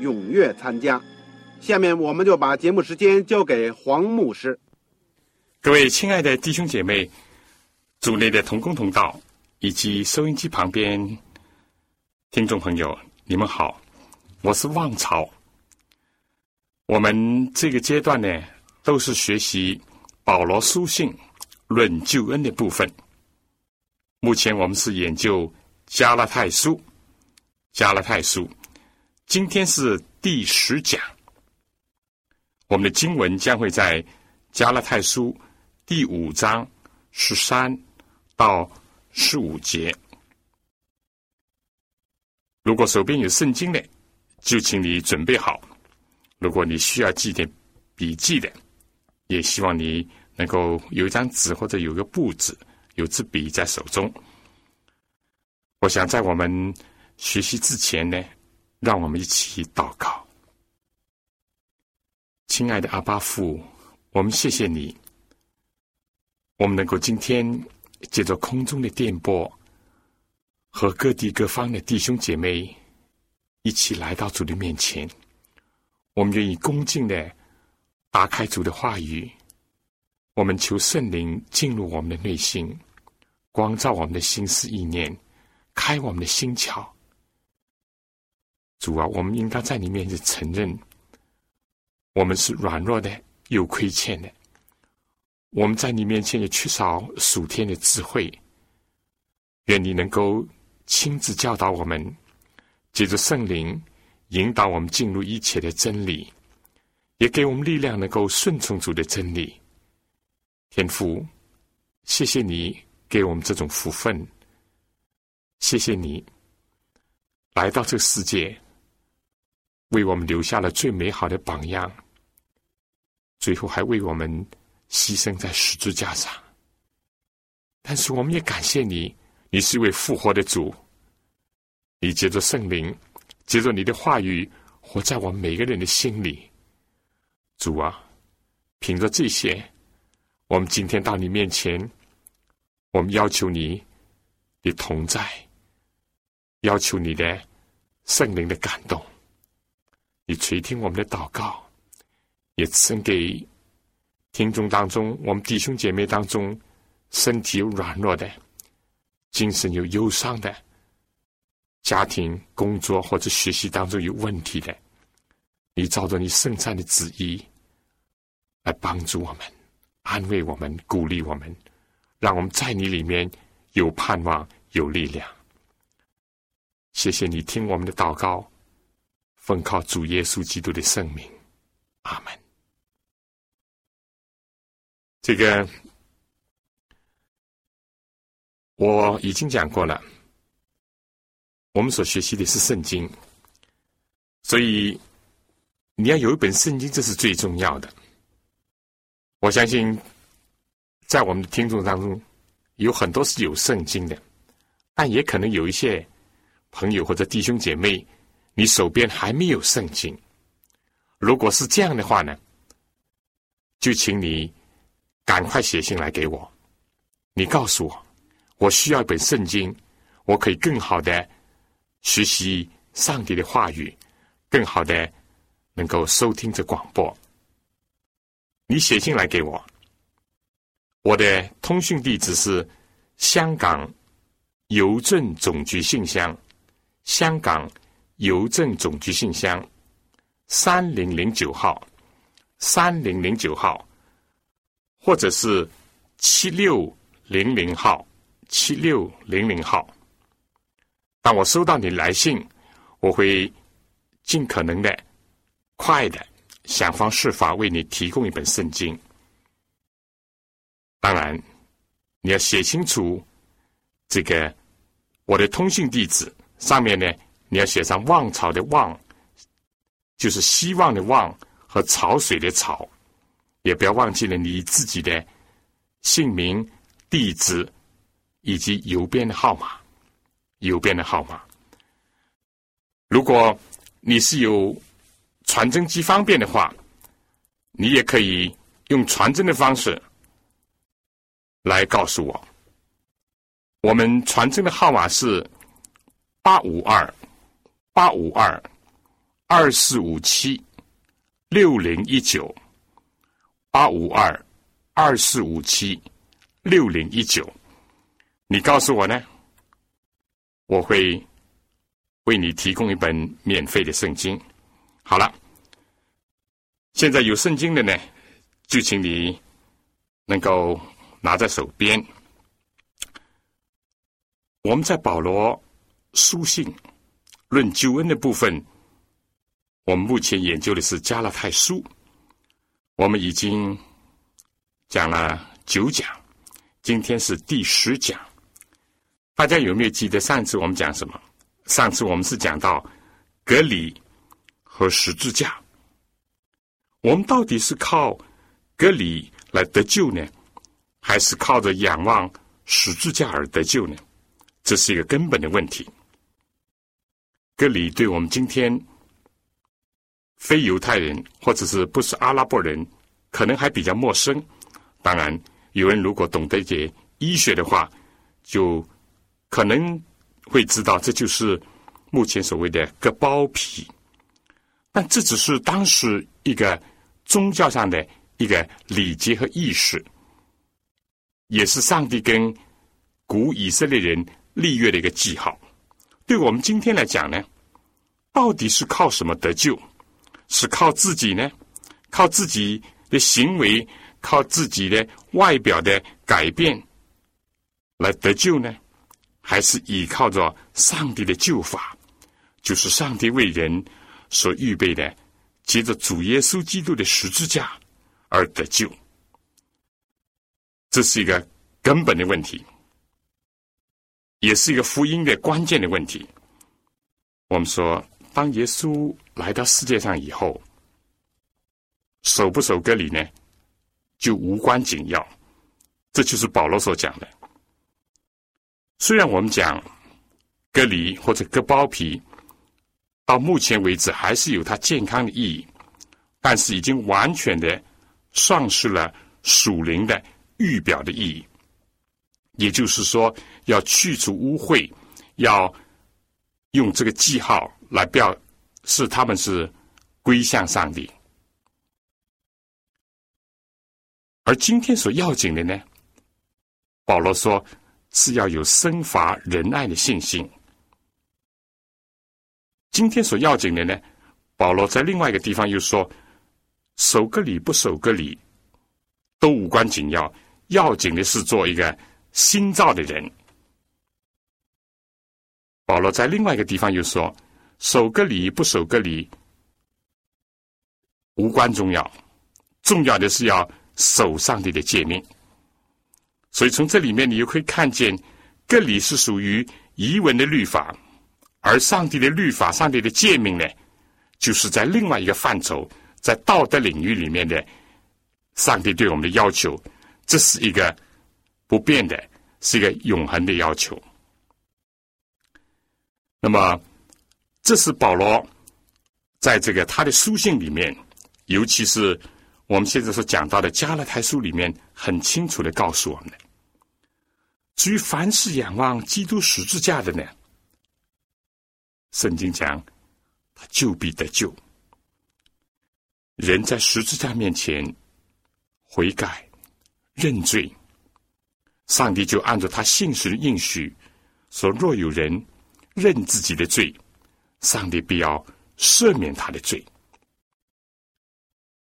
踊跃参加。下面我们就把节目时间交给黄牧师。各位亲爱的弟兄姐妹、组内的同工同道以及收音机旁边听众朋友，你们好，我是旺朝。我们这个阶段呢，都是学习保罗书信。论救恩的部分，目前我们是研究加拉太书。加拉太书，今天是第十讲。我们的经文将会在加拉太书第五章十三到十五节。如果手边有圣经的，就请你准备好；如果你需要记点笔记的，也希望你。能够有一张纸或者有个布子，有支笔在手中。我想在我们学习之前呢，让我们一起祷告。亲爱的阿巴父，我们谢谢你，我们能够今天借着空中的电波和各地各方的弟兄姐妹一起来到主的面前，我们愿意恭敬的打开主的话语。我们求圣灵进入我们的内心，光照我们的心思意念，开我们的心窍。主啊，我们应该在你面前承认，我们是软弱的，有亏欠的。我们在你面前也缺少属天的智慧。愿你能够亲自教导我们，借着圣灵引导我们进入一切的真理，也给我们力量，能够顺从主的真理。天父，谢谢你给我们这种福分，谢谢你来到这个世界，为我们留下了最美好的榜样，最后还为我们牺牲在十字架上。但是我们也感谢你，你是一位复活的主，你借着圣灵，借着你的话语，活在我们每个人的心里。主啊，凭着这些。我们今天到你面前，我们要求你的同在，要求你的圣灵的感动，你垂听我们的祷告，也赐给听众当中我们弟兄姐妹当中身体有软弱的、精神有忧伤的、家庭、工作或者学习当中有问题的，你照着你圣善的旨意来帮助我们。安慰我们，鼓励我们，让我们在你里面有盼望、有力量。谢谢你听我们的祷告，奉靠主耶稣基督的圣名，阿门。这个我已经讲过了，我们所学习的是圣经，所以你要有一本圣经，这是最重要的。我相信，在我们的听众当中，有很多是有圣经的，但也可能有一些朋友或者弟兄姐妹，你手边还没有圣经。如果是这样的话呢，就请你赶快写信来给我，你告诉我，我需要一本圣经，我可以更好的学习上帝的话语，更好的能够收听这广播。你写信来给我，我的通讯地址是香港邮政总局信箱，香港邮政总局信箱三零零九号，三零零九号，或者是七六零零号，七六零零号。当我收到你来信，我会尽可能的快的想方设法为你提供一本圣经。当然，你要写清楚这个我的通信地址上面呢，你要写上“望潮”的“望”，就是希望的“望”和潮水的“潮”，也不要忘记了你自己的姓名、地址以及邮编的号码。邮编的号码。如果你是有传真机方便的话，你也可以用传真的方式来告诉我。我们传真的号码是八五二八五二二四五七六零一九八五二二四五七六零一九。你告诉我呢？我会为你提供一本免费的圣经。好了，现在有圣经的呢，就请你能够拿在手边。我们在保罗书信论救恩的部分，我们目前研究的是加拉太书，我们已经讲了九讲，今天是第十讲。大家有没有记得上次我们讲什么？上次我们是讲到隔离和十字架。我们到底是靠隔离来得救呢，还是靠着仰望十字架而得救呢？这是一个根本的问题。隔离对我们今天非犹太人或者是不是阿拉伯人，可能还比较陌生。当然，有人如果懂得一些医学的话，就。可能会知道，这就是目前所谓的割包皮，但这只是当时一个宗教上的一个礼节和意识，也是上帝跟古以色列人立约的一个记号。对我们今天来讲呢，到底是靠什么得救？是靠自己呢？靠自己的行为？靠自己的外表的改变来得救呢？还是依靠着上帝的救法，就是上帝为人所预备的，借着主耶稣基督的十字架而得救。这是一个根本的问题，也是一个福音的关键的问题。我们说，当耶稣来到世界上以后，守不守隔离呢，就无关紧要。这就是保罗所讲的。虽然我们讲割离或者割包皮，到目前为止还是有它健康的意义，但是已经完全的丧失了属灵的预表的意义。也就是说，要去除污秽，要用这个记号来表示他们是归向上帝。而今天所要紧的呢，保罗说。是要有生发仁爱的信心。今天所要紧的呢，保罗在另外一个地方又说：守个礼不守个礼，都无关紧要，要紧的是做一个新造的人。保罗在另外一个地方又说：守个礼不守个礼，无关重要，重要的是要守上帝的诫命。所以从这里面，你又可以看见，各里是属于遗文的律法，而上帝的律法、上帝的诫命呢，就是在另外一个范畴，在道德领域里面的上帝对我们的要求，这是一个不变的，是一个永恒的要求。那么，这是保罗在这个他的书信里面，尤其是。我们现在所讲到的《加勒泰书》里面很清楚的告诉我们的，至于凡是仰望基督十字架的呢，圣经讲他就必得救。人在十字架面前悔改认罪，上帝就按照他信实的应许说：若有人认自己的罪，上帝必要赦免他的罪，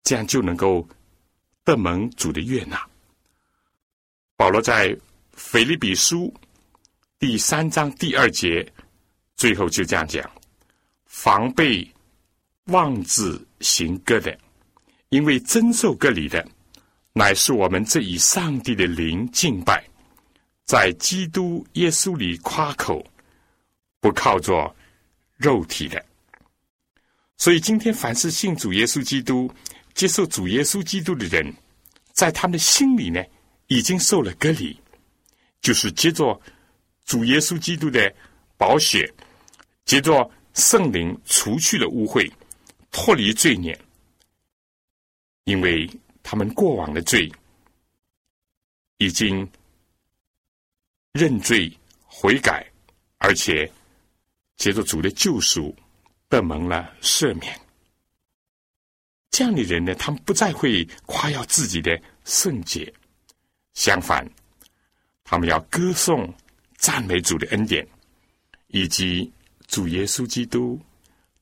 这样就能够得蒙主的悦纳。保罗在腓立比书第三章第二节最后就这样讲：防备妄自行割的，因为遵受割礼的，乃是我们这以上帝的灵敬拜，在基督耶稣里夸口，不靠着。肉体的，所以今天凡是信主耶稣基督、接受主耶稣基督的人，在他们的心里呢，已经受了隔离，就是接着主耶稣基督的宝血，接着圣灵除去了污秽，脱离罪孽，因为他们过往的罪已经认罪悔改，而且。接着主的救赎，得蒙了赦免。这样的人呢，他们不再会夸耀自己的圣洁，相反，他们要歌颂、赞美主的恩典，以及主耶稣基督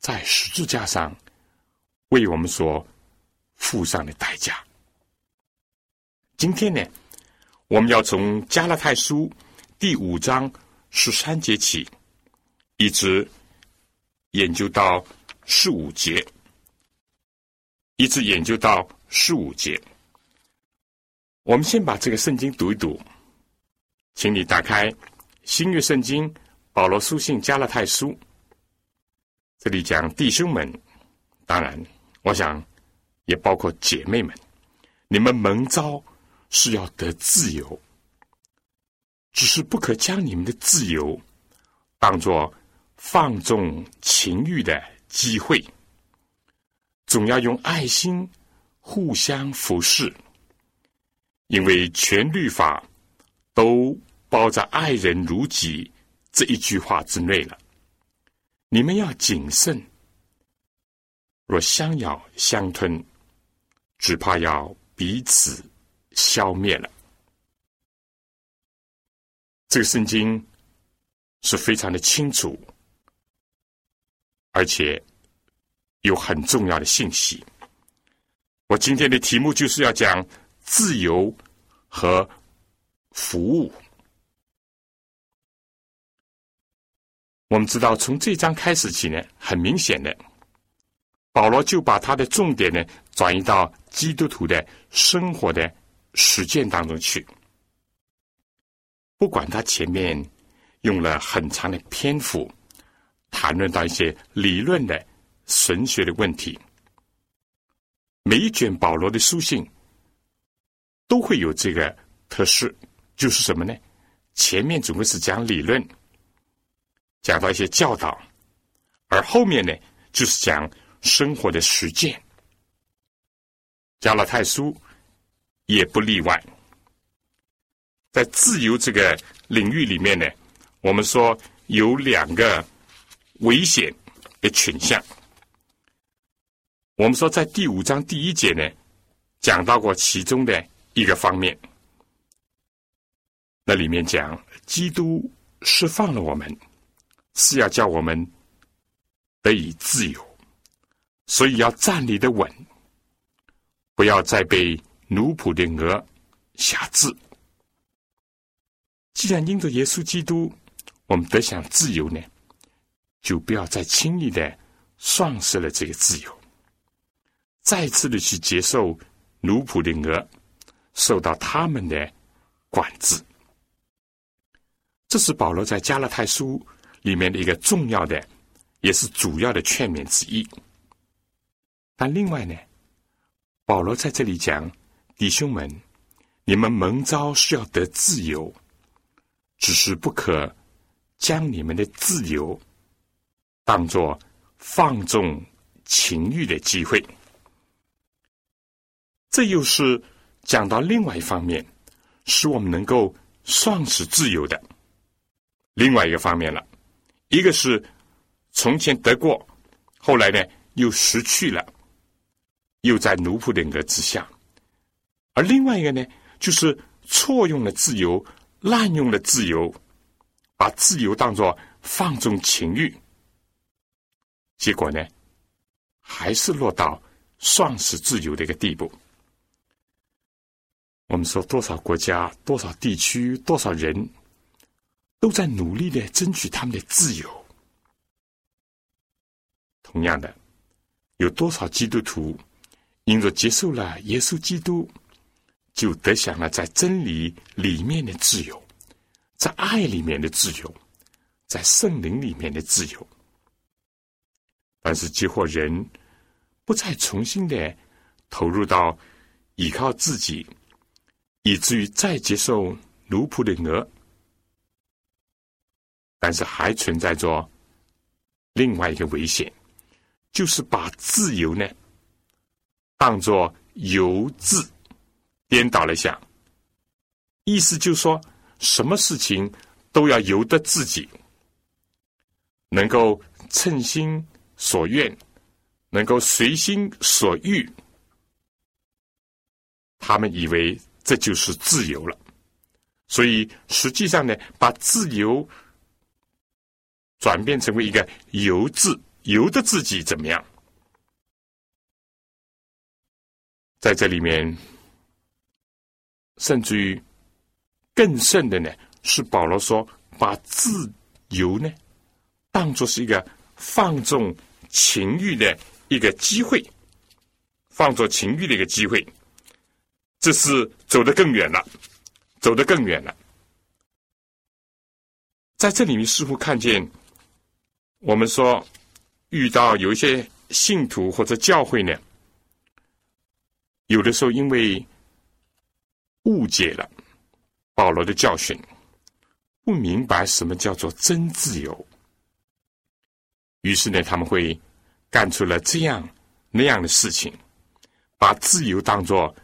在十字架上为我们所付上的代价。今天呢，我们要从加拉太书第五章十三节起。一直研究到十五节，一直研究到十五节。我们先把这个圣经读一读，请你打开新约圣经保罗书信加拉太书。这里讲弟兄们，当然，我想也包括姐妹们，你们蒙召是要得自由，只是不可将你们的自由当作。放纵情欲的机会，总要用爱心互相服侍，因为全律法都包在“爱人如己”这一句话之内了。你们要谨慎，若相咬相吞，只怕要彼此消灭了。这个圣经是非常的清楚。而且有很重要的信息。我今天的题目就是要讲自由和服务。我们知道，从这章开始起呢，很明显的，保罗就把他的重点呢转移到基督徒的生活的实践当中去。不管他前面用了很长的篇幅。谈论到一些理论的神学的问题，每一卷保罗的书信都会有这个特色，就是什么呢？前面总归是讲理论，讲到一些教导，而后面呢，就是讲生活的实践。加拉太书也不例外，在自由这个领域里面呢，我们说有两个。危险的倾向。我们说，在第五章第一节呢，讲到过其中的一个方面。那里面讲，基督释放了我们，是要叫我们得以自由，所以要站立的稳，不要再被奴仆的鹅辖制。既然因着耶稣基督，我们得享自由呢？就不要再轻易的丧失了这个自由，再次的去接受奴仆的鹅，受到他们的管制。这是保罗在加拉太书里面的一个重要的，也是主要的劝勉之一。但另外呢，保罗在这里讲：弟兄们，你们蒙召是要得自由，只是不可将你们的自由。当做放纵情欲的机会，这又是讲到另外一方面，使我们能够丧失自由的另外一个方面了。一个是从前得过，后来呢又失去了，又在奴仆人格之下；而另外一个呢，就是错用了自由，滥用了自由，把自由当作放纵情欲。结果呢，还是落到丧失自由的一个地步。我们说，多少国家、多少地区、多少人，都在努力的争取他们的自由。同样的，有多少基督徒因着接受了耶稣基督，就得享了在真理里面的自由，在爱里面的自由，在圣灵里面的自由。但是，结果人不再重新的投入到依靠自己。以至于再接受奴仆的额，但是还存在着另外一个危险，就是把自由呢当作由自颠倒了想，意思就是说，什么事情都要由得自己，能够称心所愿，能够随心所欲，他们以为。这就是自由了，所以实际上呢，把自由转变成为一个由自由的自己怎么样？在这里面，甚至于更甚的呢，是保罗说，把自由呢当做是一个放纵情欲的一个机会，放纵情欲的一个机会。这是走得更远了，走得更远了。在这里面似乎看见，我们说遇到有一些信徒或者教会呢，有的时候因为误解了保罗的教训，不明白什么叫做真自由，于是呢，他们会干出了这样那样的事情，把自由当作。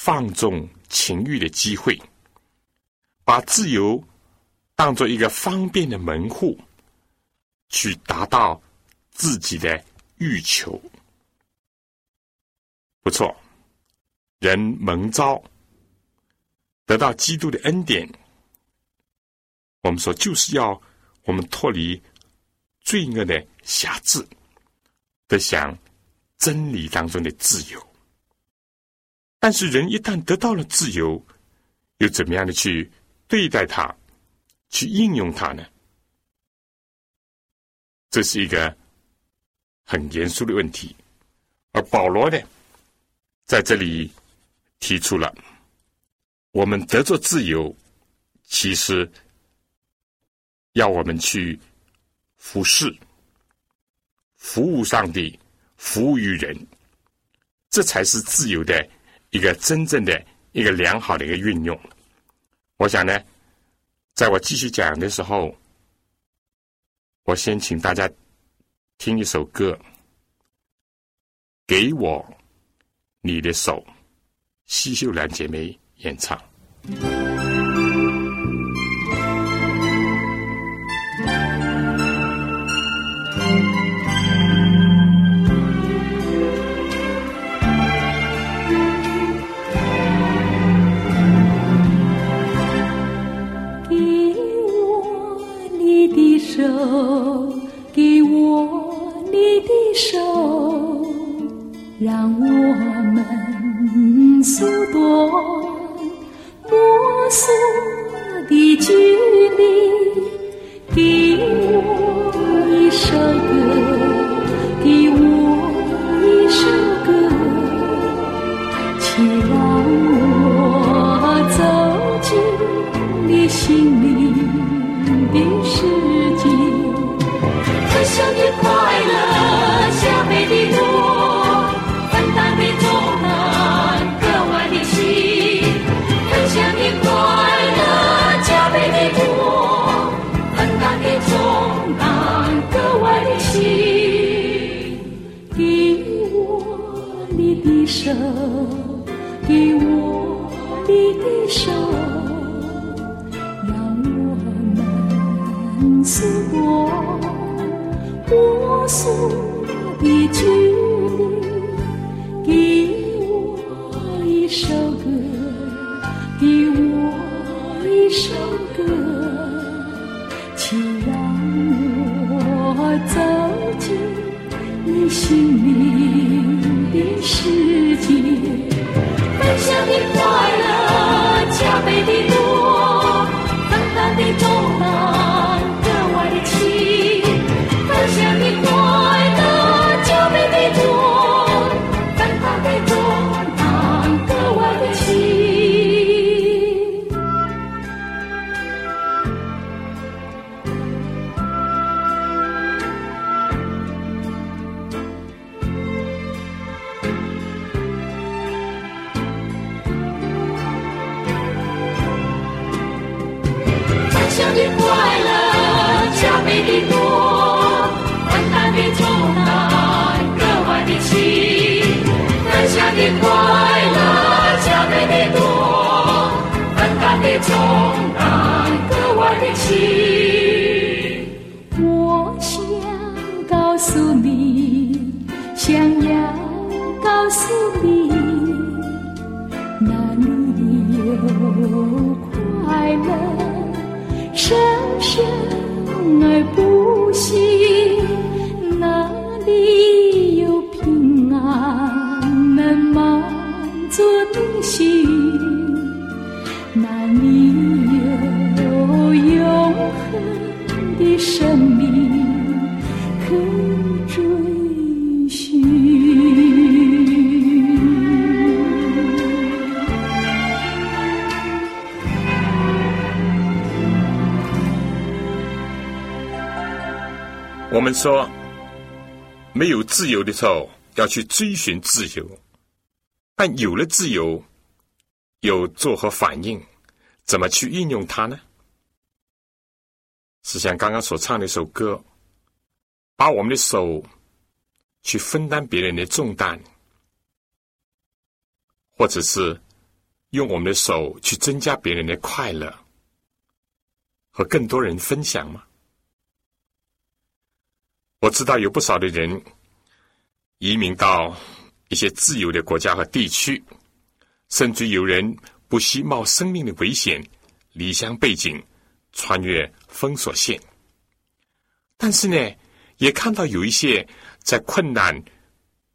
放纵情欲的机会，把自由当做一个方便的门户，去达到自己的欲求。不错，人蒙召得到基督的恩典，我们说就是要我们脱离罪恶的辖制，得享真理当中的自由。但是人一旦得到了自由，又怎么样的去对待它，去应用它呢？这是一个很严肃的问题。而保罗呢，在这里提出了，我们得着自由，其实要我们去服侍、服务上帝、服务于人，这才是自由的。一个真正的一个良好的一个运用，我想呢，在我继续讲的时候，我先请大家听一首歌，《给我你的手》，西秀兰姐妹演唱。手让我们缩短摸索的距离，给我一首歌，给我一首歌，请让我走进你心灵的世，手，给我你的手，让我们诉过我所的距候要去追寻自由，但有了自由，有作何反应？怎么去运用它呢？是像刚刚所唱的一首歌，把我们的手去分担别人的重担，或者是用我们的手去增加别人的快乐，和更多人分享吗？我知道有不少的人移民到一些自由的国家和地区，甚至有人不惜冒生命的危险离乡背井，穿越封锁线。但是呢，也看到有一些在困难、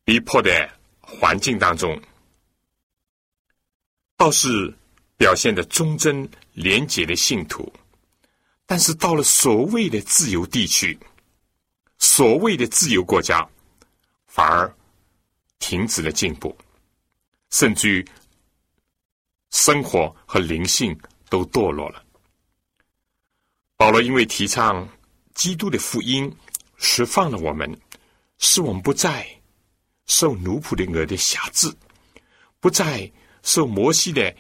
逼迫的环境当中，倒是表现的忠贞廉洁的信徒，但是到了所谓的自由地区。所谓的自由国家，反而停止了进步，甚至于生活和灵性都堕落了。保罗因为提倡基督的福音，释放了我们，使我们不再受奴仆的额的辖制，不再受摩西的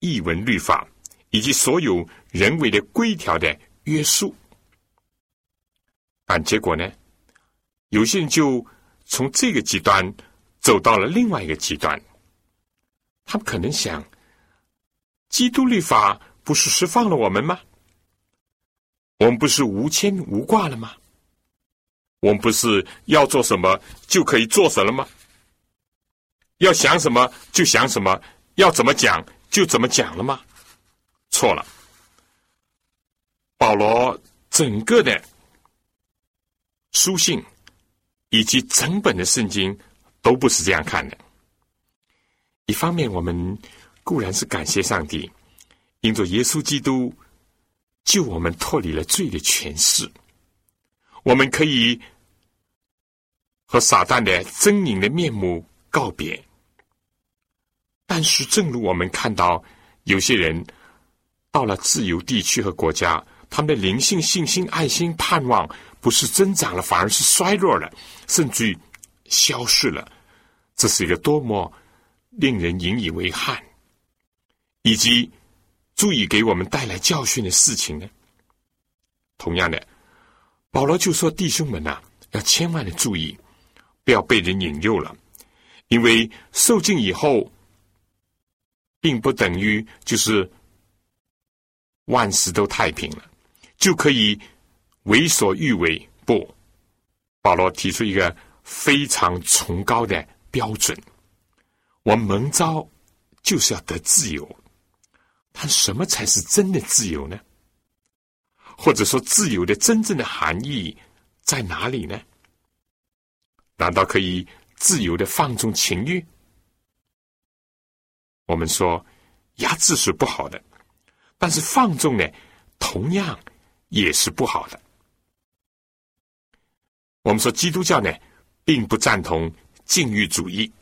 译文律法以及所有人为的规条的约束。但结果呢？有些人就从这个极端走到了另外一个极端。他们可能想：基督律法不是释放了我们吗？我们不是无牵无挂了吗？我们不是要做什么就可以做什么吗？要想什么就想什么，要怎么讲就怎么讲了吗？错了。保罗整个的。书信以及整本的圣经都不是这样看的。一方面，我们固然是感谢上帝，因着耶稣基督救我们脱离了罪的权势，我们可以和撒旦的狰狞的面目告别。但是，正如我们看到，有些人到了自由地区和国家，他们的灵性、信心、爱心、盼望。不是增长了，反而是衰弱了，甚至于消失了。这是一个多么令人引以为憾，以及足以给我们带来教训的事情呢？同样的，保罗就说：“弟兄们呐，要千万的注意，不要被人引诱了，因为受尽以后，并不等于就是万事都太平了，就可以。”为所欲为，不。保罗提出一个非常崇高的标准：我们蒙召就是要得自由。但什么才是真的自由呢？或者说，自由的真正的含义在哪里呢？难道可以自由的放纵情欲？我们说压制是不好的，但是放纵呢，同样也是不好的。我们说基督教呢，并不赞同禁欲主义，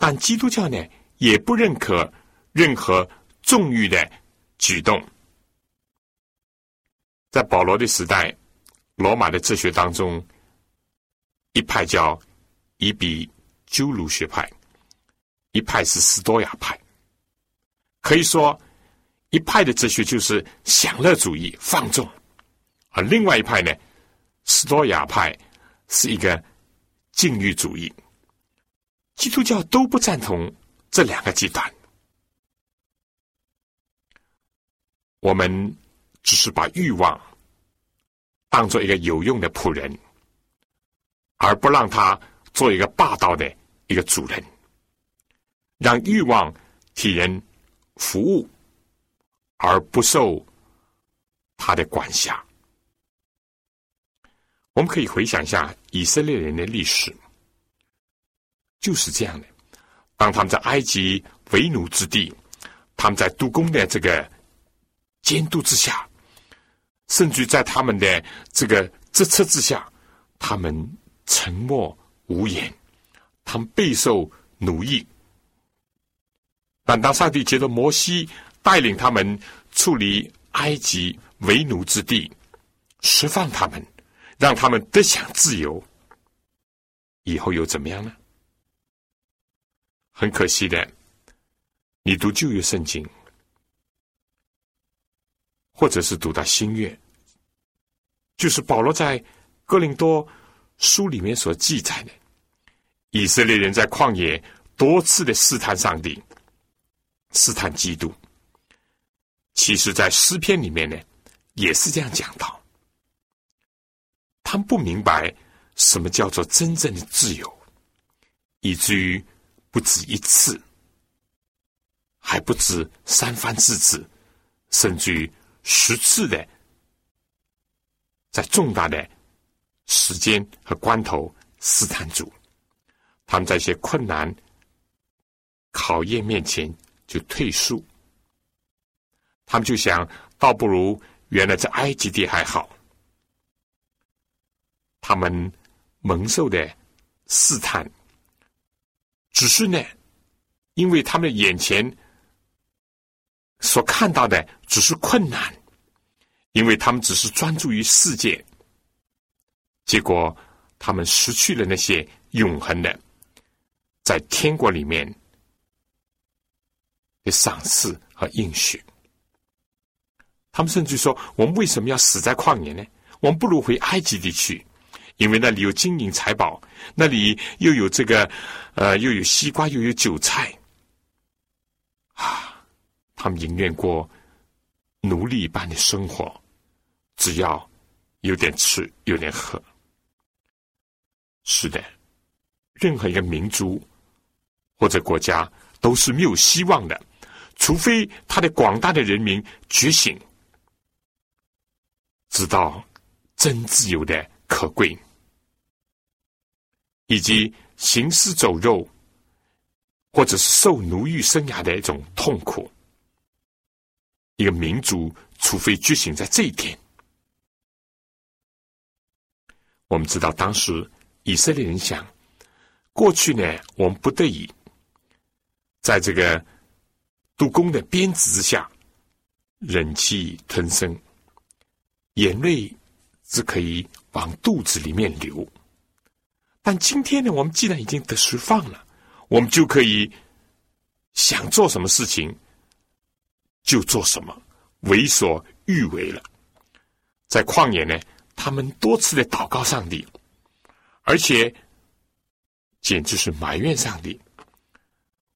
但基督教呢，也不认可任何纵欲的举动。在保罗的时代，罗马的哲学当中，一派叫以比鸠鲁学派，一派是斯多亚派。可以说，一派的哲学就是享乐主义、放纵，而另外一派呢，斯多亚派是一个禁欲主义。基督教都不赞同这两个极端。我们。只是把欲望当做一个有用的仆人，而不让他做一个霸道的一个主人，让欲望替人服务，而不受他的管辖。我们可以回想一下以色列人的历史，就是这样的。当他们在埃及为奴之地，他们在督工的这个监督之下。甚至在他们的这个支策之下，他们沉默无言，他们备受奴役。但当上帝接着摩西带领他们处理埃及为奴之地，释放他们，让他们得享自由，以后又怎么样呢？很可惜的，你读旧约圣经。或者是读到新约，就是保罗在哥林多书里面所记载的，以色列人在旷野多次的试探上帝，试探基督。其实，在诗篇里面呢，也是这样讲到，他们不明白什么叫做真正的自由，以至于不止一次，还不止三番四次，甚至于。十次的，在重大的时间和关头试探主，他们在一些困难考验面前就退缩，他们就想，倒不如原来在埃及地还好。他们蒙受的试探，只是呢，因为他们眼前所看到的只是困难。因为他们只是专注于世界，结果他们失去了那些永恒的在天国里面的赏赐和应许。他们甚至说：“我们为什么要死在旷野呢？我们不如回埃及地区，因为那里有金银财宝，那里又有这个呃，又有西瓜，又有韭菜。”啊，他们宁愿过奴隶一般的生活。只要有点吃，有点喝，是的，任何一个民族或者国家都是没有希望的，除非他的广大的人民觉醒，知道真自由的可贵，以及行尸走肉或者是受奴役生涯的一种痛苦。一个民族，除非觉醒在这一点。我们知道，当时以色列人想，过去呢，我们不得已，在这个杜工的鞭子之下，忍气吞声，眼泪只可以往肚子里面流。但今天呢，我们既然已经得释放了，我们就可以想做什么事情就做什么，为所欲为了。在旷野呢。他们多次的祷告上帝，而且简直是埋怨上帝：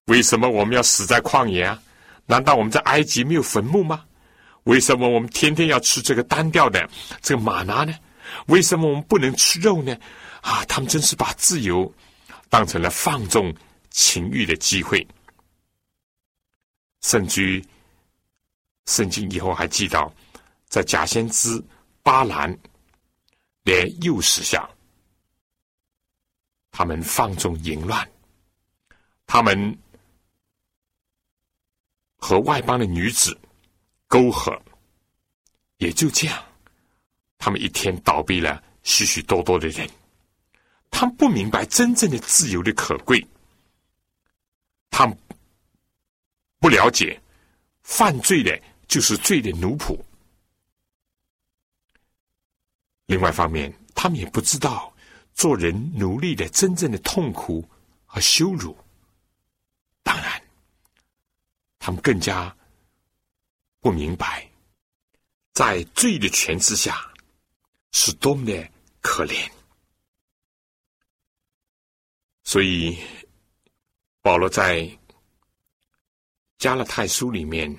为什么我们要死在旷野啊？难道我们在埃及没有坟墓吗？为什么我们天天要吃这个单调的这个玛拿呢？为什么我们不能吃肉呢？啊，他们真是把自由当成了放纵情欲的机会，甚至于圣经以后还记到，在假先知巴兰。连诱使下，他们放纵淫乱，他们和外邦的女子沟壑，也就这样，他们一天倒闭了许许多多的人。他们不明白真正的自由的可贵，他们不了解犯罪的就是罪的奴仆。另外一方面，他们也不知道做人奴隶的真正的痛苦和羞辱。当然，他们更加不明白，在罪的权之下是多么的可怜。所以，保罗在加勒泰书里面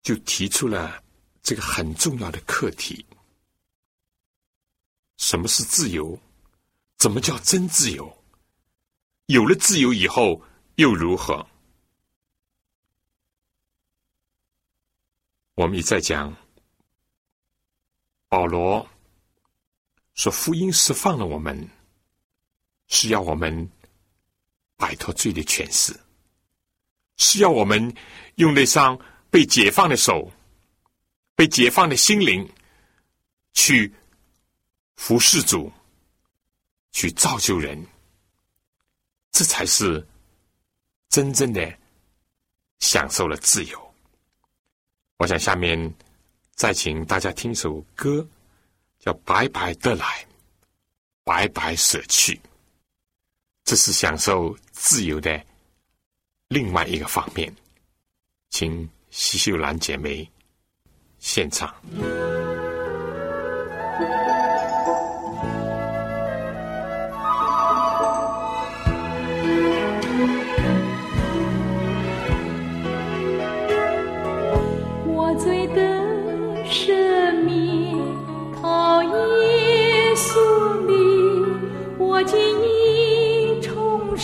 就提出了这个很重要的课题：什么是自由？怎么叫真自由？有了自由以后又如何？我们一再讲，保罗说福音释放了我们。是要我们摆脱罪的权势，是要我们用那双被解放的手、被解放的心灵，去服侍主，去造就人。这才是真正的享受了自由。我想下面再请大家听首歌，叫《白白的来，白白舍去》。这是享受自由的另外一个方面，请西秀兰姐妹现场。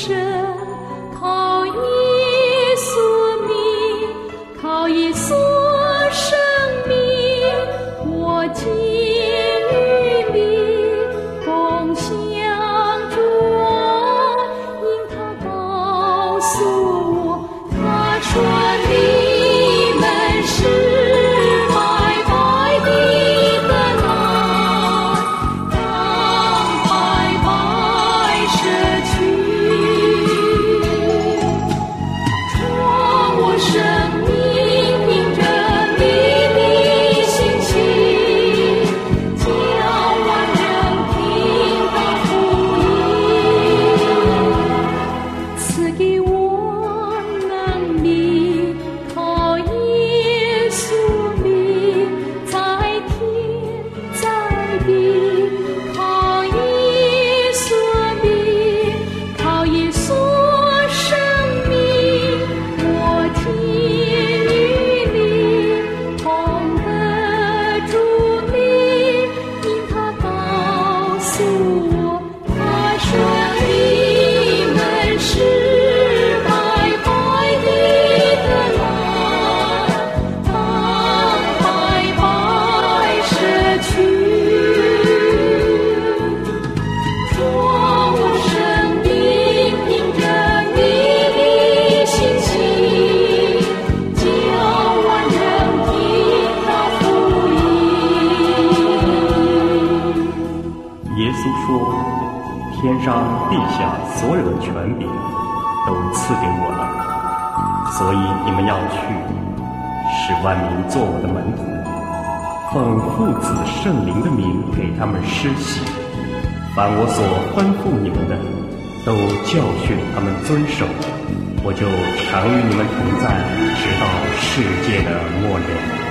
圣遵守，我就常与你们同在，直到世界的末日。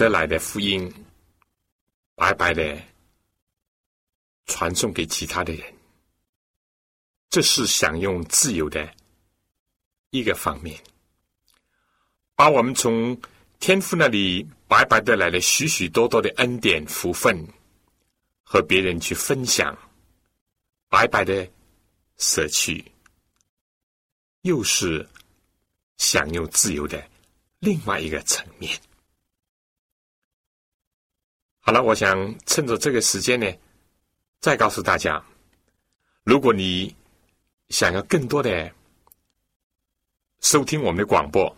得来的福音，白白的传送给其他的人，这是享用自由的一个方面。把我们从天父那里白白的来了许许多多的恩典福分，和别人去分享，白白的舍去，又是享用自由的另外一个层面。好了，我想趁着这个时间呢，再告诉大家，如果你想要更多的收听我们的广播，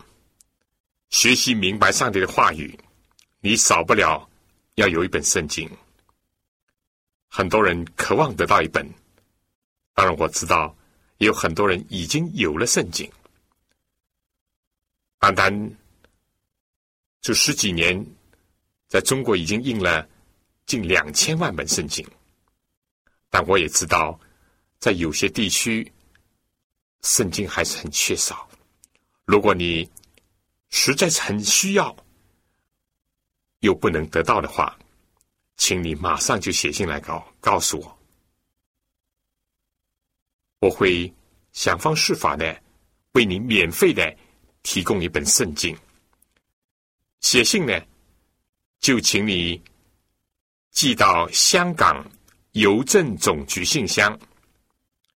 学习明白上帝的话语，你少不了要有一本圣经。很多人渴望得到一本，当然我知道有很多人已经有了圣经。单单这十几年，在中国已经印了近两千万本圣经，但我也知道，在有些地区，圣经还是很缺少。如果你实在是很需要，又不能得到的话，请你马上就写信来告告诉我，我会想方设法的为你免费的提供一本圣经。写信呢，就请你寄到香港邮政总局信箱，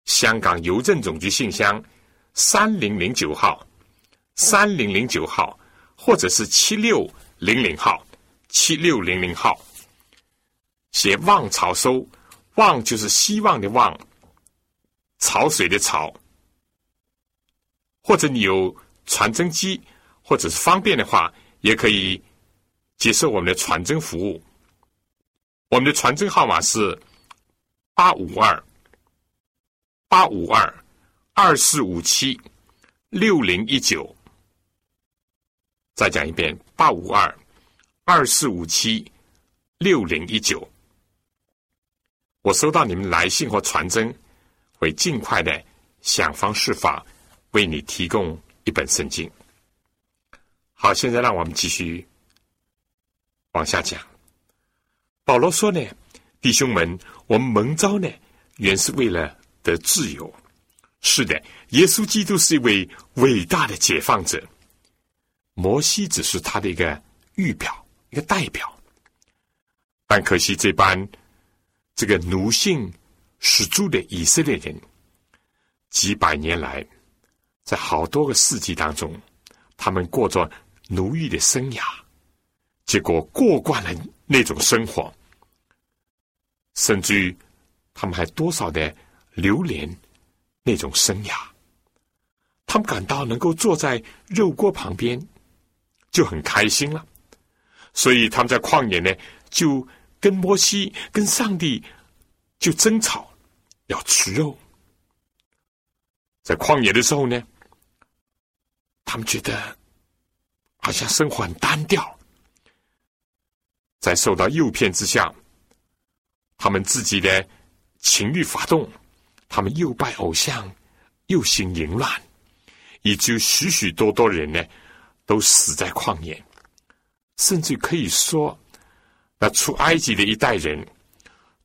香港邮政总局信箱三零零九号，三零零九号，或者是七六零零号，七六零零号。写望潮收，望就是希望的望，潮水的潮。或者你有传真机，或者是方便的话，也可以接受我们的传真服务。我们的传真号码是八五二八五二二四五七六零一九。再讲一遍：八五二二四五七六零一九。我收到你们来信或传真，会尽快的想方设法为你提供一本圣经。好，现在让我们继续往下讲。保罗说呢，弟兄们，我们蒙召呢，原是为了得自由。是的，耶稣基督是一位伟大的解放者，摩西只是他的一个预表、一个代表。但可惜这般。这个奴性十足的以色列人，几百年来，在好多个世纪当中，他们过着奴役的生涯，结果过惯了那种生活，甚至于他们还多少的留恋那种生涯。他们感到能够坐在肉锅旁边就很开心了，所以他们在旷野呢就。跟摩西、跟上帝就争吵，要吃肉。在旷野的时候呢，他们觉得好像生活很单调，在受到诱骗之下，他们自己的情欲发动，他们又拜偶像，又行淫乱，以至于许许多多人呢都死在旷野，甚至可以说。那出埃及的一代人，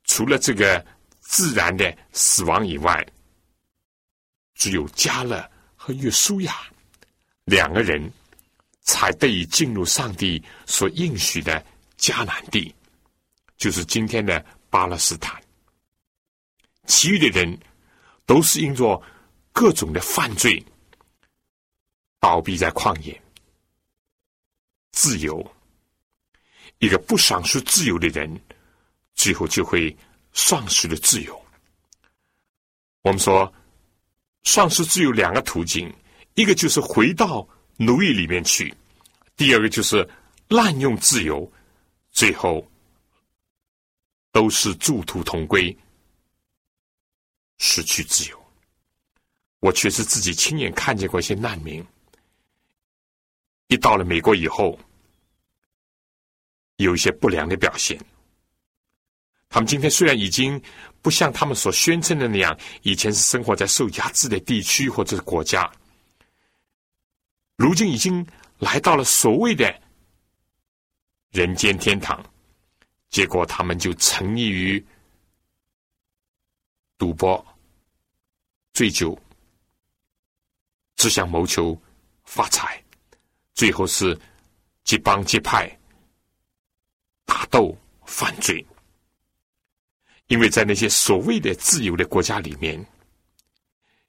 除了这个自然的死亡以外，只有加勒和约书亚两个人才得以进入上帝所应许的迦南地，就是今天的巴勒斯坦。其余的人都是因着各种的犯罪倒闭在旷野，自由。一个不丧失自由的人，最后就会丧失了自由。我们说，丧失自由两个途径，一个就是回到奴役里面去，第二个就是滥用自由，最后都是殊途同归，失去自由。我确实自己亲眼看见过一些难民，一到了美国以后。有一些不良的表现，他们今天虽然已经不像他们所宣称的那样，以前是生活在受压制的地区或者是国家，如今已经来到了所谓的人间天堂，结果他们就沉溺于赌博、醉酒，只想谋求发财，最后是结帮结派、打斗、犯罪。因为在那些所谓的自由的国家里面，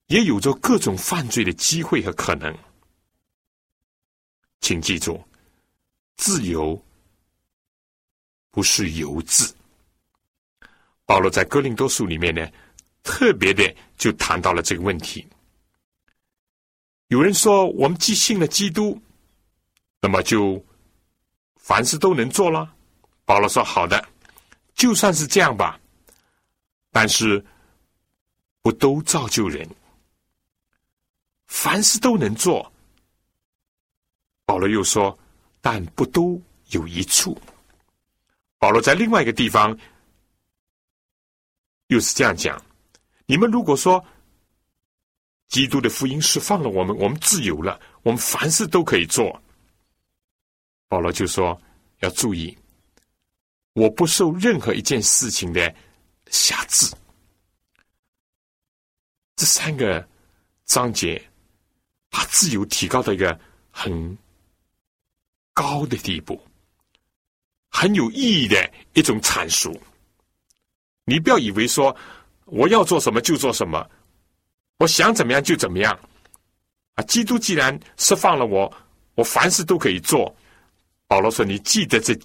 也有着各种犯罪的机会和可能。请记住，自由不是由字。保罗在哥林多书里面呢，特别的就谈到了这个问题。有人说，我们既信了基督，那么就凡事都能做了。保罗说：“好的，就算是这样吧。”但是，不都造就人？凡事都能做。保罗又说：“但不都有一处。”保罗在另外一个地方又是这样讲：“你们如果说基督的福音释放了我们，我们自由了，我们凡事都可以做。”保罗就说：“要注意，我不受任何一件事情的。”辖制，这三个章节把自由提高到一个很高的地步，很有意义的一种阐述。你不要以为说我要做什么就做什么，我想怎么样就怎么样。啊，基督既然释放了我，我凡事都可以做。保罗说：“你记得这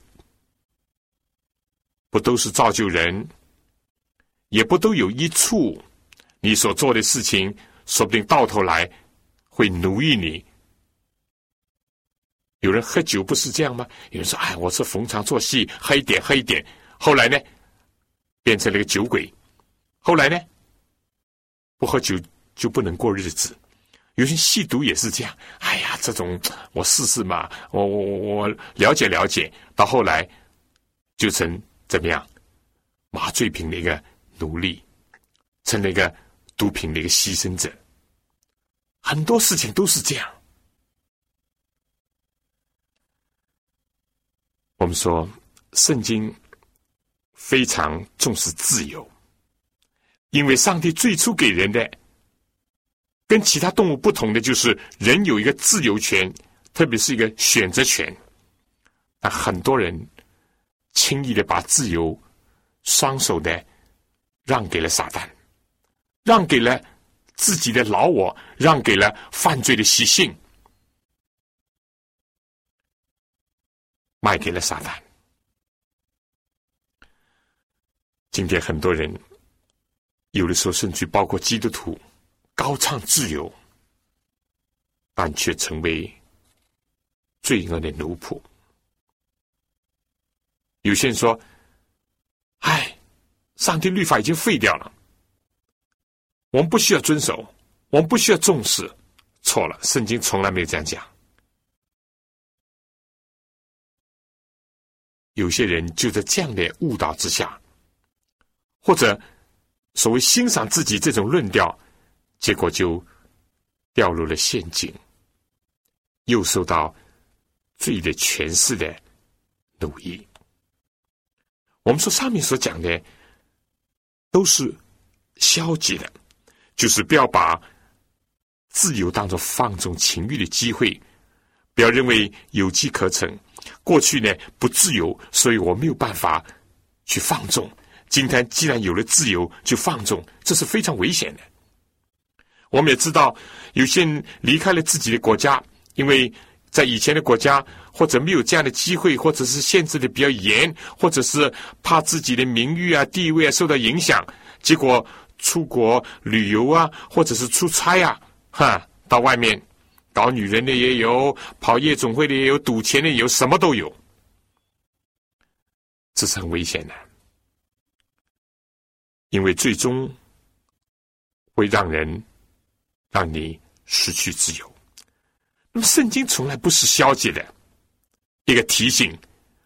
不都是造就人？”也不都有一处，你所做的事情，说不定到头来会奴役你。有人喝酒不是这样吗？有人说：“哎，我是逢场作戏，喝一点，喝一点。”后来呢，变成了个酒鬼。后来呢，不喝酒就不能过日子。有些吸毒也是这样。哎呀，这种我试试嘛，我我我我了解了解，到后来就成怎么样麻醉品的一个。奴隶成了一个毒品的一个牺牲者，很多事情都是这样。我们说，圣经非常重视自由，因为上帝最初给人的跟其他动物不同的，就是人有一个自由权，特别是一个选择权。那很多人轻易的把自由双手的。让给了撒旦，让给了自己的老我，让给了犯罪的习性，卖给了撒旦。今天很多人，有的时候甚至包括基督徒，高唱自由，但却成为罪恶的奴仆。有些人说：“哎。”上帝律法已经废掉了，我们不需要遵守，我们不需要重视。错了，圣经从来没有这样讲。有些人就在这样的误导之下，或者所谓欣赏自己这种论调，结果就掉入了陷阱，又受到罪的权势的奴役。我们说上面所讲的。都是消极的，就是不要把自由当做放纵情欲的机会，不要认为有机可乘。过去呢不自由，所以我没有办法去放纵。今天既然有了自由，就放纵，这是非常危险的。我们也知道，有些人离开了自己的国家，因为在以前的国家。或者没有这样的机会，或者是限制的比较严，或者是怕自己的名誉啊、地位啊受到影响，结果出国旅游啊，或者是出差啊，哈，到外面搞女人的也有，跑夜总会的也有，赌钱的也有，什么都有，这是很危险的，因为最终会让人让你失去自由。那么，圣经从来不是消极的。一个提醒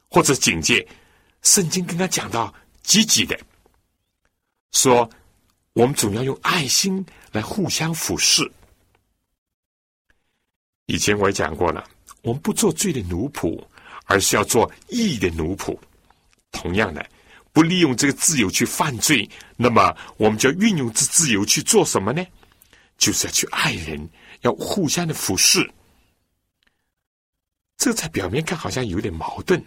或者警戒，圣经跟他讲到积极的，说我们总要用爱心来互相俯视。以前我也讲过了，我们不做罪的奴仆，而是要做义的奴仆。同样的，不利用这个自由去犯罪，那么我们就要运用这自由去做什么呢？就是要去爱人，要互相的服侍。这在表面看好像有点矛盾，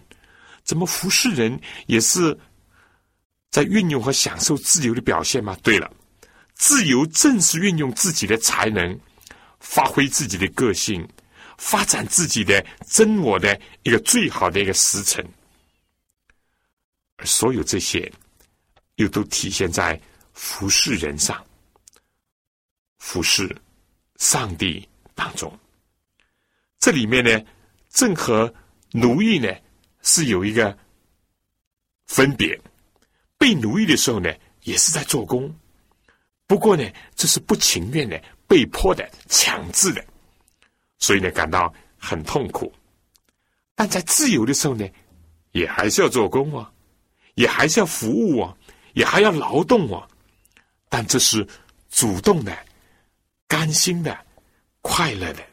怎么服侍人也是在运用和享受自由的表现吗？对了，自由正是运用自己的才能，发挥自己的个性，发展自己的真我的一个最好的一个时辰。而所有这些，又都体现在服侍人上，服侍上帝当中。这里面呢？正和奴役呢是有一个分别，被奴役的时候呢，也是在做工，不过呢，这是不情愿的、被迫的、强制的，所以呢，感到很痛苦。但在自由的时候呢，也还是要做工哦，也还是要服务哦，也还要劳动哦，但这是主动的、甘心的、快乐的。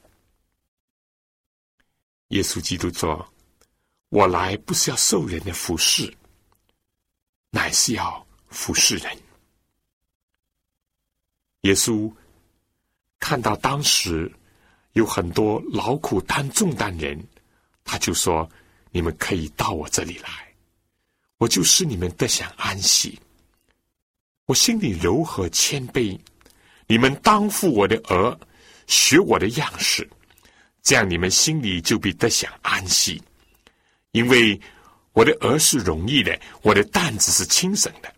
耶稣基督说：“我来不是要受人的服侍，乃是要服侍人。”耶稣看到当时有很多劳苦担重担人，他就说：“你们可以到我这里来，我就使你们得享安息。我心里柔和谦卑，你们当负我的额，学我的样式。”这样你们心里就必得享安息，因为我的儿是容易的，我的担子是轻省的。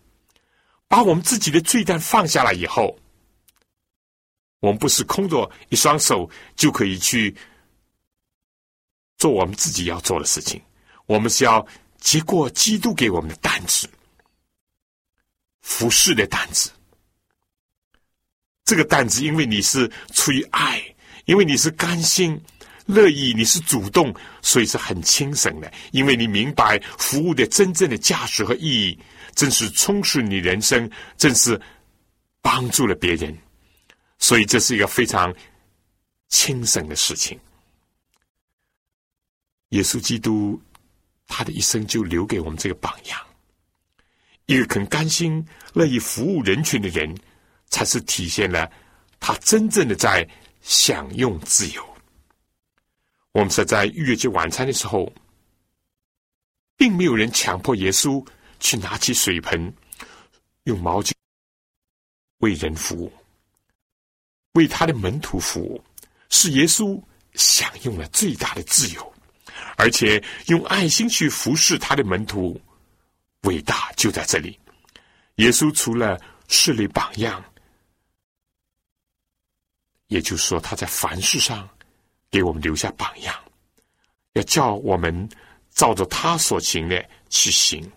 把我们自己的罪担放下来以后，我们不是空着一双手就可以去做我们自己要做的事情，我们是要接过基督给我们的担子，服侍的担子。这个担子，因为你是出于爱，因为你是甘心。乐意，你是主动，所以是很轻省的，因为你明白服务的真正的价值和意义，正是充实你人生，正是帮助了别人，所以这是一个非常轻省的事情。耶稣基督他的一生就留给我们这个榜样，一个肯甘心乐意服务人群的人，才是体现了他真正的在享用自由。我们是在逾越节晚餐的时候，并没有人强迫耶稣去拿起水盆，用毛巾为人服务，为他的门徒服务，是耶稣享用了最大的自由，而且用爱心去服侍他的门徒，伟大就在这里。耶稣除了设立榜样，也就是说，他在凡事上。给我们留下榜样，要叫我们照着他所行的去行，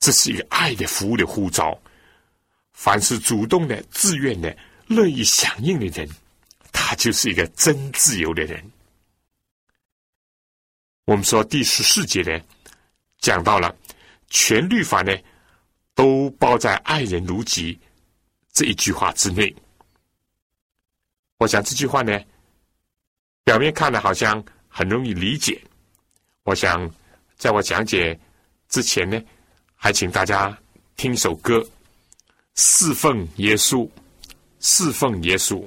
这是一个爱的服务的呼召。凡是主动的、自愿的、乐意响应的人，他就是一个真自由的人。我们说第十四节呢，讲到了全律法呢，都包在“爱人如己”这一句话之内。我想这句话呢。表面看的好像很容易理解，我想在我讲解之前呢，还请大家听首歌，侍奉耶稣，侍奉耶稣。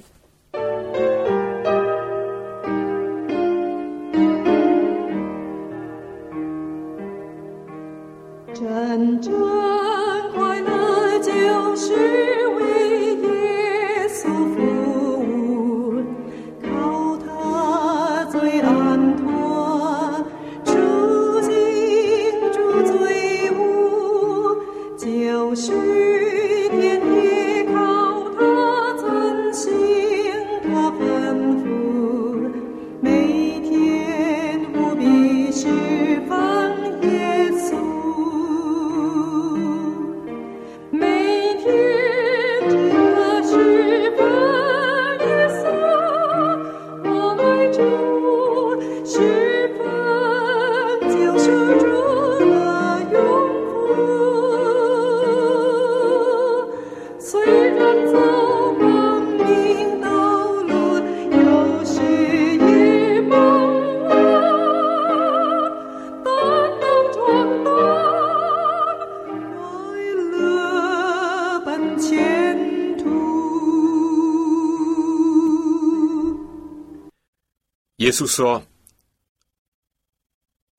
稣说，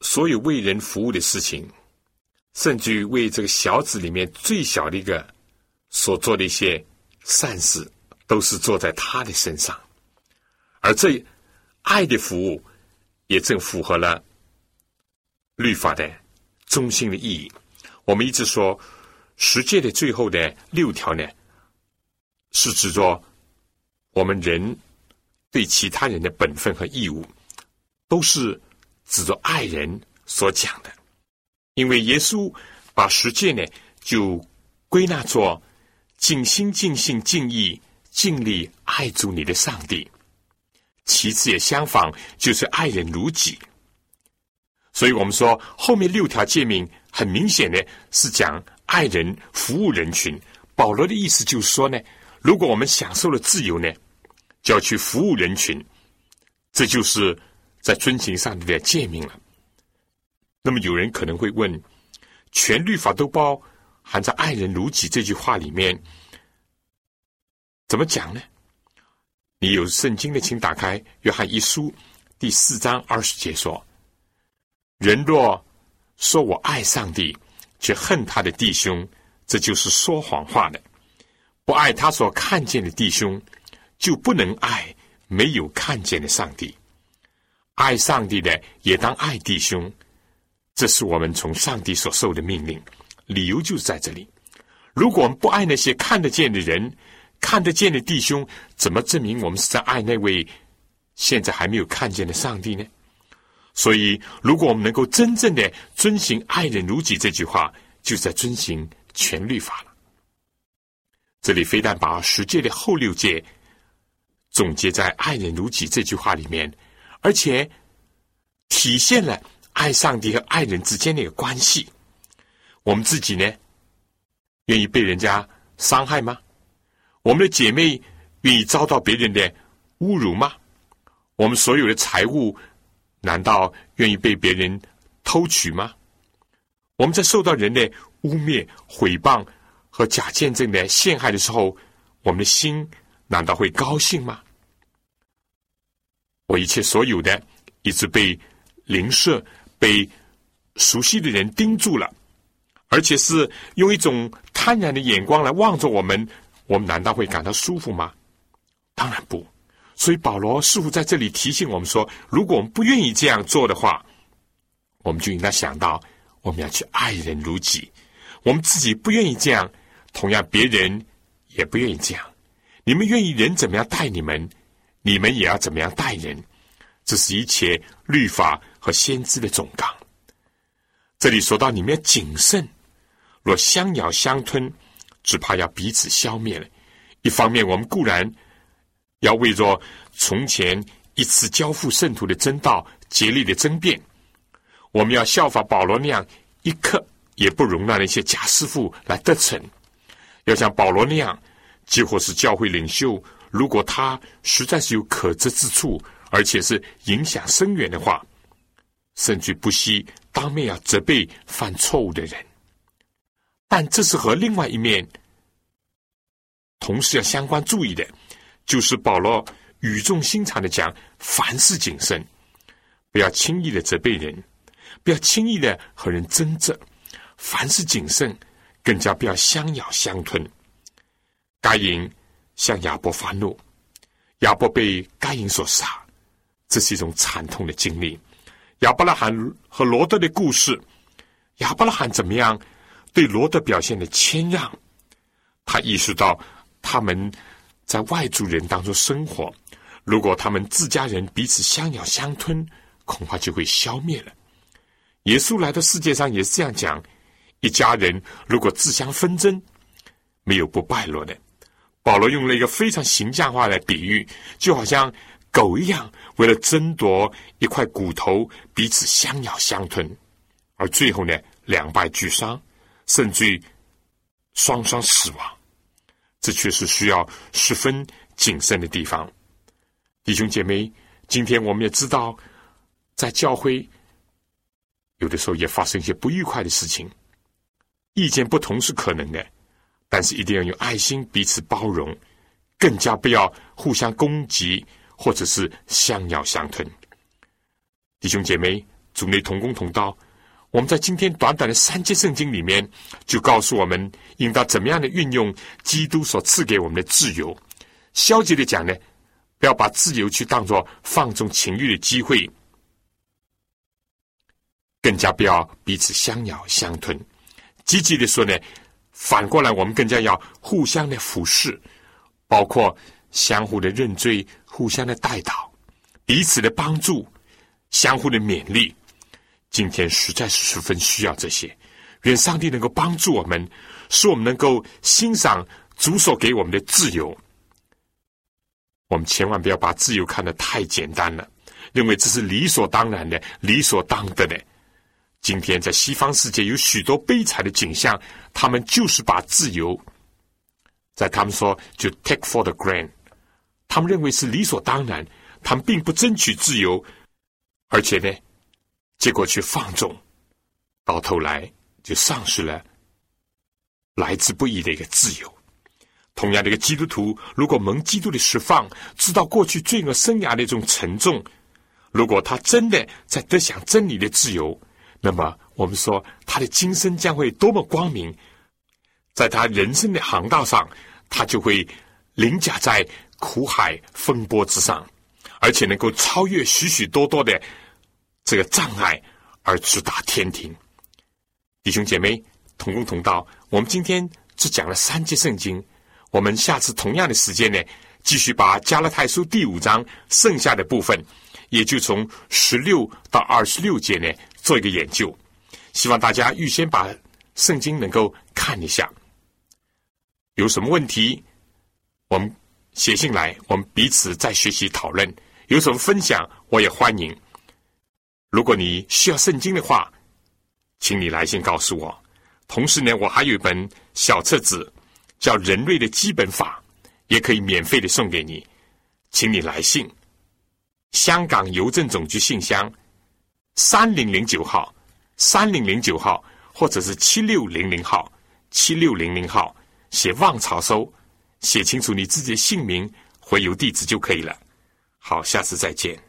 所有为人服务的事情，甚至于为这个小子里面最小的一个所做的一些善事，都是做在他的身上。而这爱的服务，也正符合了律法的中心的意义。我们一直说，十诫的最后的六条呢，是指着我们人。对其他人的本分和义务，都是指着爱人所讲的。因为耶稣把十诫呢，就归纳作尽心、尽性、尽意、尽力爱主你的上帝。其次也相仿，就是爱人如己。所以我们说，后面六条诫命很明显的是讲爱人、服务人群。保罗的意思就是说呢，如果我们享受了自由呢？就要去服务人群，这就是在遵行上帝的诫命了。那么有人可能会问：全律法都包含在“爱人如己”这句话里面，怎么讲呢？你有圣经的，请打开《约翰一书》第四章二十节说：“人若说我爱上帝，却恨他的弟兄，这就是说谎话的；不爱他所看见的弟兄。”就不能爱没有看见的上帝，爱上帝的也当爱弟兄，这是我们从上帝所受的命令。理由就是在这里。如果我们不爱那些看得见的人、看得见的弟兄，怎么证明我们是在爱那位现在还没有看见的上帝呢？所以，如果我们能够真正的遵行“爱人如己”这句话，就在遵行全律法了。这里非但把十诫的后六诫。总结在“爱人如己”这句话里面，而且体现了爱上帝和爱人之间的一个关系。我们自己呢，愿意被人家伤害吗？我们的姐妹愿意遭到别人的侮辱吗？我们所有的财物，难道愿意被别人偷取吗？我们在受到人的污蔑、毁谤和假见证的陷害的时候，我们的心。难道会高兴吗？我一切所有的，一直被邻舍、被熟悉的人盯住了，而且是用一种贪婪的眼光来望着我们，我们难道会感到舒服吗？当然不。所以保罗似乎在这里提醒我们说：，如果我们不愿意这样做的话，我们就应该想到，我们要去爱人如己。我们自己不愿意这样，同样别人也不愿意这样。你们愿意人怎么样待你们，你们也要怎么样待人。这是一切律法和先知的总纲。这里说到你们要谨慎，若相咬相吞，只怕要彼此消灭了。一方面，我们固然要为着从前一次交付圣徒的真道竭力的争辩，我们要效法保罗那样，一刻也不容让那些假师傅来得逞，要像保罗那样。几乎是教会领袖，如果他实在是有可责之处，而且是影响深远的话，甚至不惜当面要责备犯错误的人。但这是和另外一面同时要相关注意的，就是保罗语重心长的讲：凡事谨慎，不要轻易的责备人，不要轻易的和人争执，凡事谨慎，更加不要相咬相吞。该隐向亚伯发怒，亚伯被该隐所杀，这是一种惨痛的经历。亚伯拉罕和罗德的故事，亚伯拉罕怎么样对罗德表现的谦让？他意识到他们在外族人当中生活，如果他们自家人彼此相咬相吞，恐怕就会消灭了。耶稣来到世界上也是这样讲：一家人如果自相纷争，没有不败落的。保罗用了一个非常形象化的比喻，就好像狗一样，为了争夺一块骨头，彼此相咬相吞，而最后呢，两败俱伤，甚至于双双死亡。这却是需要十分谨慎的地方。弟兄姐妹，今天我们也知道，在教会有的时候也发生一些不愉快的事情，意见不同是可能的。但是一定要有爱心，彼此包容，更加不要互相攻击或者是相咬相吞。弟兄姐妹，主内同工同道。我们在今天短短的三节圣经里面，就告诉我们应当怎么样的运用基督所赐给我们的自由。消极的讲呢，不要把自由去当作放纵情欲的机会，更加不要彼此相咬相吞。积极的说呢，反过来我们更加要互相的服侍，包括相互的认罪、互相的带祷、彼此的帮助、相互的勉励。今天实在是十分需要这些，愿上帝能够帮助我们，使我们能够欣赏主所给我们的自由。我们千万不要把自由看得太简单了，认为这是理所当然的、理所当得的。今天在西方世界有许多悲惨的景象，他们就是把自由，在他们说就 take for the grant，他们认为是理所当然，他们并不争取自由，而且呢。结果去放纵，到头来就丧失了来之不易的一个自由。同样的一个基督徒，如果蒙基督的释放，知道过去罪恶生涯的一种沉重，如果他真的在得享真理的自由，那么我们说他的今生将会多么光明，在他人生的航道上，他就会凌驾在苦海风波之上，而且能够超越许许多多的。这个障碍而直达天庭，弟兄姐妹同工同道。我们今天只讲了三节圣经，我们下次同样的时间呢，继续把加拉太书第五章剩下的部分，也就从十六到二十六节呢做一个研究。希望大家预先把圣经能够看一下，有什么问题，我们写信来，我们彼此再学习讨论。有什么分享，我也欢迎。如果你需要圣经的话，请你来信告诉我。同时呢，我还有一本小册子，叫《人类的基本法》，也可以免费的送给你，请你来信。香港邮政总局信箱三零零九号，三零零九号，或者是七六零零号，七六零零号，写旺潮收，写清楚你自己的姓名回邮地址就可以了。好，下次再见。